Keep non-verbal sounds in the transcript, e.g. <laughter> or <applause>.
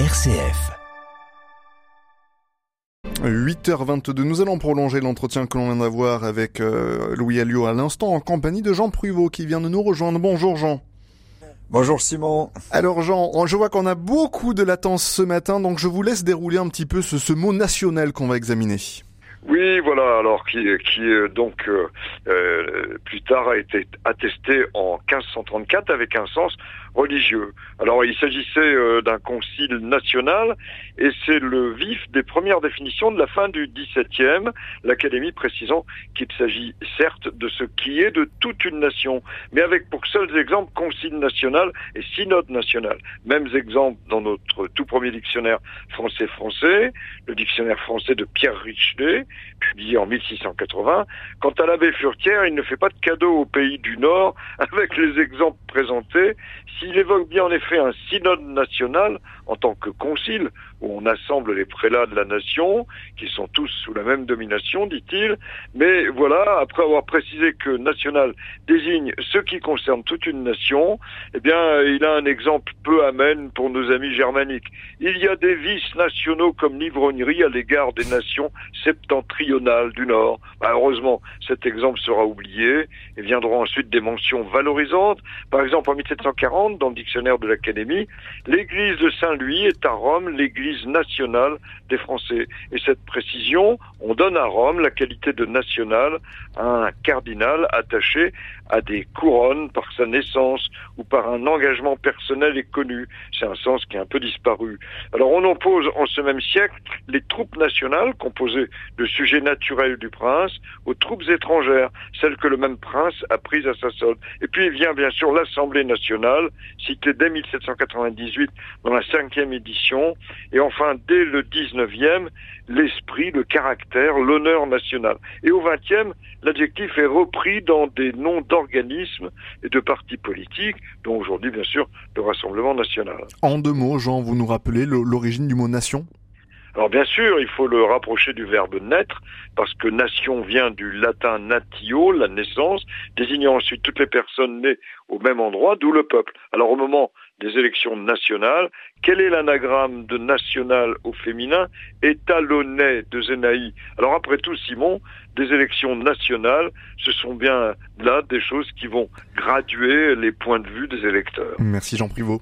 RCF. 8h22, nous allons prolonger l'entretien que l'on vient d'avoir avec euh, Louis Alliot à l'instant en compagnie de Jean Pruvot qui vient de nous rejoindre. Bonjour Jean. Bonjour Simon. Alors Jean, je vois qu'on a beaucoup de latence ce matin, donc je vous laisse dérouler un petit peu ce, ce mot national qu'on va examiner. Oui, voilà, alors qui, qui donc euh, euh, plus tard a été attesté en 1534 avec un sens religieux. Alors il s'agissait euh, d'un concile national et c'est le vif des premières définitions de la fin du XVIIe, l'Académie précisant qu'il s'agit certes de ce qui est de toute une nation, mais avec pour seuls exemples concile national et synode national. Mêmes exemples dans notre tout premier dictionnaire français-français, le dictionnaire français de Pierre Richelet, publié en 1680. Quant à l'abbé Furtière, il ne fait pas de cadeau au pays du Nord <laughs> avec les exemples présentés. S'il évoque bien en effet un synode national en tant que concile, où on assemble les prélats de la nation, qui sont tous sous la même domination, dit-il, mais voilà, après avoir précisé que national désigne ce qui concerne toute une nation, eh bien, il a un exemple peu amène pour nos amis germaniques. Il y a des vices nationaux comme l'ivrognerie à l'égard des nations septentrionales du Nord. Bah, heureusement, cet exemple sera oublié et viendront ensuite des mentions valorisantes. Exemple, en 1740, dans le dictionnaire de l'Académie, l'église de Saint-Louis est à Rome l'église nationale des Français. Et cette précision, on donne à Rome la qualité de national à un cardinal attaché à des couronnes par sa naissance ou par un engagement personnel et connu. C'est un sens qui a un peu disparu. Alors on oppose en ce même siècle les troupes nationales composées de sujets naturels du prince aux troupes étrangères, celles que le même prince a prises à sa solde. Et puis vient bien sûr l'Assemblée nationale, citée dès 1798 dans la cinquième édition, et enfin dès le 19e, l'esprit, le caractère, l'honneur national. Et au 20e, l'adjectif est repris dans des noms d'organismes et de partis politiques, dont aujourd'hui, bien sûr, le Rassemblement national. En deux mots, Jean, vous nous rappelez l'origine du mot nation? Alors bien sûr, il faut le rapprocher du verbe naître, parce que nation vient du latin natio, la naissance, désignant ensuite toutes les personnes nées au même endroit, d'où le peuple. Alors au moment des élections nationales, quel est l'anagramme de national au féminin? Étalonnais de Zénaï. Alors après tout, Simon, des élections nationales, ce sont bien là des choses qui vont graduer les points de vue des électeurs. Merci Jean Privot.